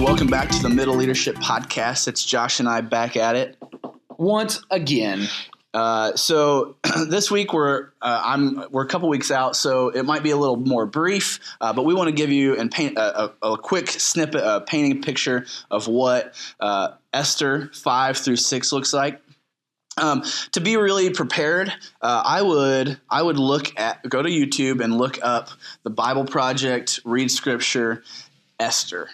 welcome back to the Middle Leadership Podcast. It's Josh and I back at it once again. Uh, so this week we're uh, I'm we're a couple weeks out, so it might be a little more brief, uh, but we want to give you and paint a, a, a quick snippet, a painting picture of what uh, Esther five through six looks like. Um, to be really prepared, uh, I would I would look at go to YouTube and look up the Bible Project, read Scripture, Esther,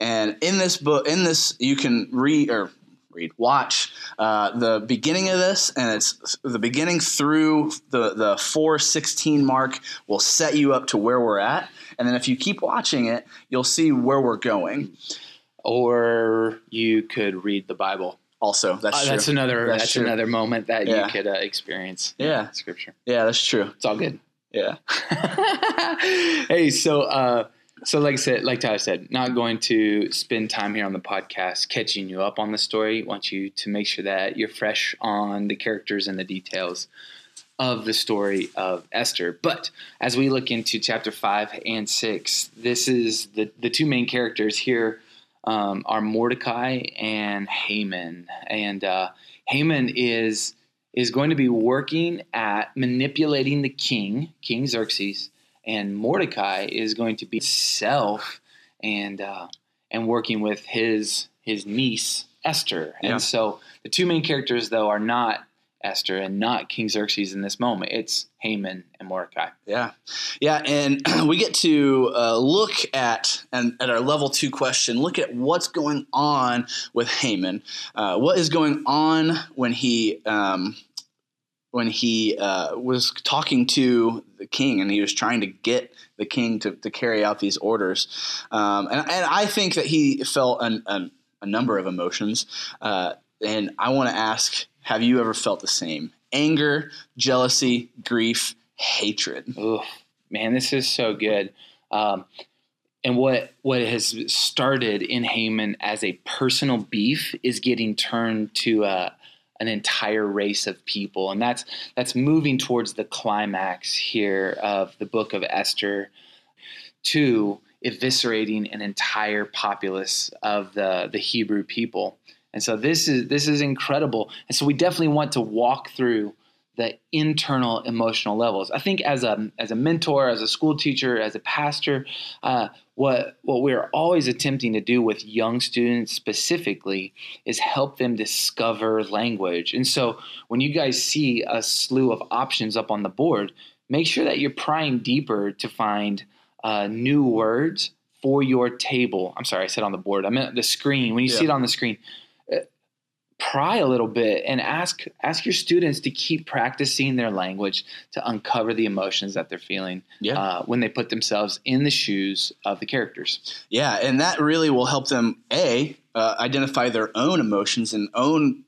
and in this book, in this you can read or read watch uh, the beginning of this, and it's the beginning through the the four sixteen mark will set you up to where we're at, and then if you keep watching it, you'll see where we're going. Or you could read the Bible also, that's uh, that's another that's, that's another moment that yeah. you could uh, experience. Yeah, scripture. Yeah, that's true. It's all good. Yeah. hey, so uh, so like I said, like Tyler said, not going to spend time here on the podcast catching you up on the story. Want you to make sure that you're fresh on the characters and the details of the story of Esther. But as we look into chapter five and six, this is the the two main characters here um, are Mordecai and Haman, and uh, Haman is is going to be working at manipulating the king, King Xerxes, and Mordecai is going to be self and uh, and working with his his niece Esther. And yeah. so the two main characters though are not Esther and not King Xerxes in this moment. It's Haman and Mordecai. Yeah, yeah, and we get to uh, look at and at our level two question. Look at what's going on with Haman. Uh, what is going on when he um, when he uh, was talking to the king and he was trying to get the king to, to carry out these orders. Um, and, and, I think that he felt an, an, a number of emotions. Uh, and I want to ask have you ever felt the same? Anger, jealousy, grief, hatred. Ooh, man, this is so good. Um, and what what has started in Haman as a personal beef is getting turned to a, an entire race of people, and that's that's moving towards the climax here of the book of Esther, to eviscerating an entire populace of the the Hebrew people. And so this is this is incredible. And so we definitely want to walk through the internal emotional levels. I think as a as a mentor, as a school teacher, as a pastor, uh, what what we're always attempting to do with young students specifically is help them discover language. And so when you guys see a slew of options up on the board, make sure that you're prying deeper to find uh, new words for your table. I'm sorry, I said on the board. I meant the screen. When you yeah. see it on the screen, pry a little bit and ask ask your students to keep practicing their language to uncover the emotions that they're feeling yeah. uh, when they put themselves in the shoes of the characters. Yeah, and that really will help them a uh, identify their own emotions and own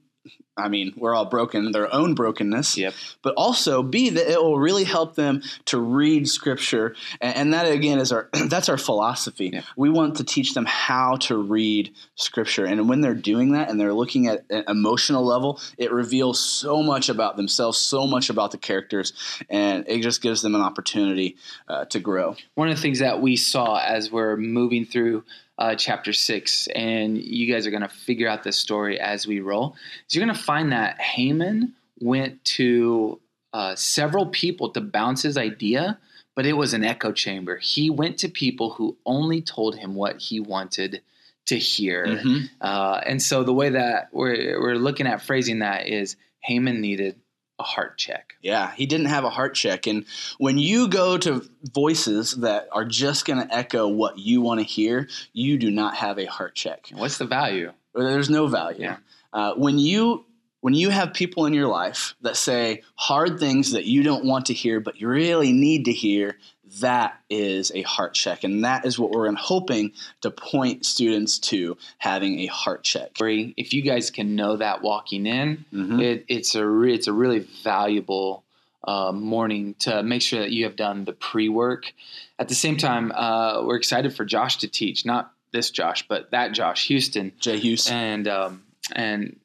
I mean, we're all broken, their own brokenness. Yep. But also, B, that it will really help them to read scripture. And, and that again is our that's our philosophy. Yep. We want to teach them how to read scripture. And when they're doing that and they're looking at an emotional level, it reveals so much about themselves, so much about the characters, and it just gives them an opportunity uh, to grow. One of the things that we saw as we're moving through uh, chapter six, and you guys are going to figure out this story as we roll. So you're going to find that Haman went to uh, several people to bounce his idea, but it was an echo chamber. He went to people who only told him what he wanted to hear. Mm-hmm. Uh, and so the way that we're, we're looking at phrasing that is Haman needed a heart check. Yeah, he didn't have a heart check. And when you go to voices that are just going to echo what you want to hear, you do not have a heart check. What's the value? There's no value. Yeah. Uh, when you when you have people in your life that say hard things that you don't want to hear but you really need to hear that is a heart check. And that is what we're hoping to point students to having a heart check. If you guys can know that walking in, mm-hmm. it, it's, a re- it's a really valuable uh, morning to make sure that you have done the pre work. At the same time, uh, we're excited for Josh to teach, not this Josh, but that Josh Houston. Jay Houston. And, um, and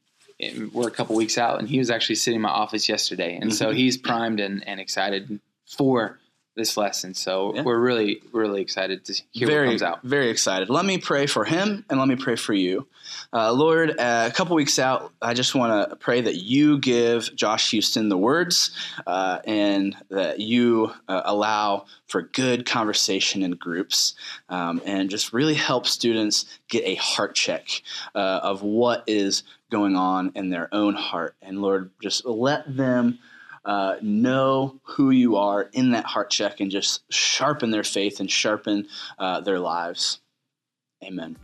we're a couple weeks out, and he was actually sitting in my office yesterday. And mm-hmm. so he's primed and, and excited for this lesson. So Yeah. we're really, really excited to hear very, what comes out. Very excited. Let me pray for him and let me pray for you. Uh, Lord, uh, a couple weeks out, I just want to pray that you give Josh Houston the words uh, and that you uh, allow for good conversation in groups um, and just really help students get a heart check uh, of what is going on in their own heart. And Lord, just let them uh, know who you are in that heart check and just sharpen their faith and sharpen uh, their lives. Amen.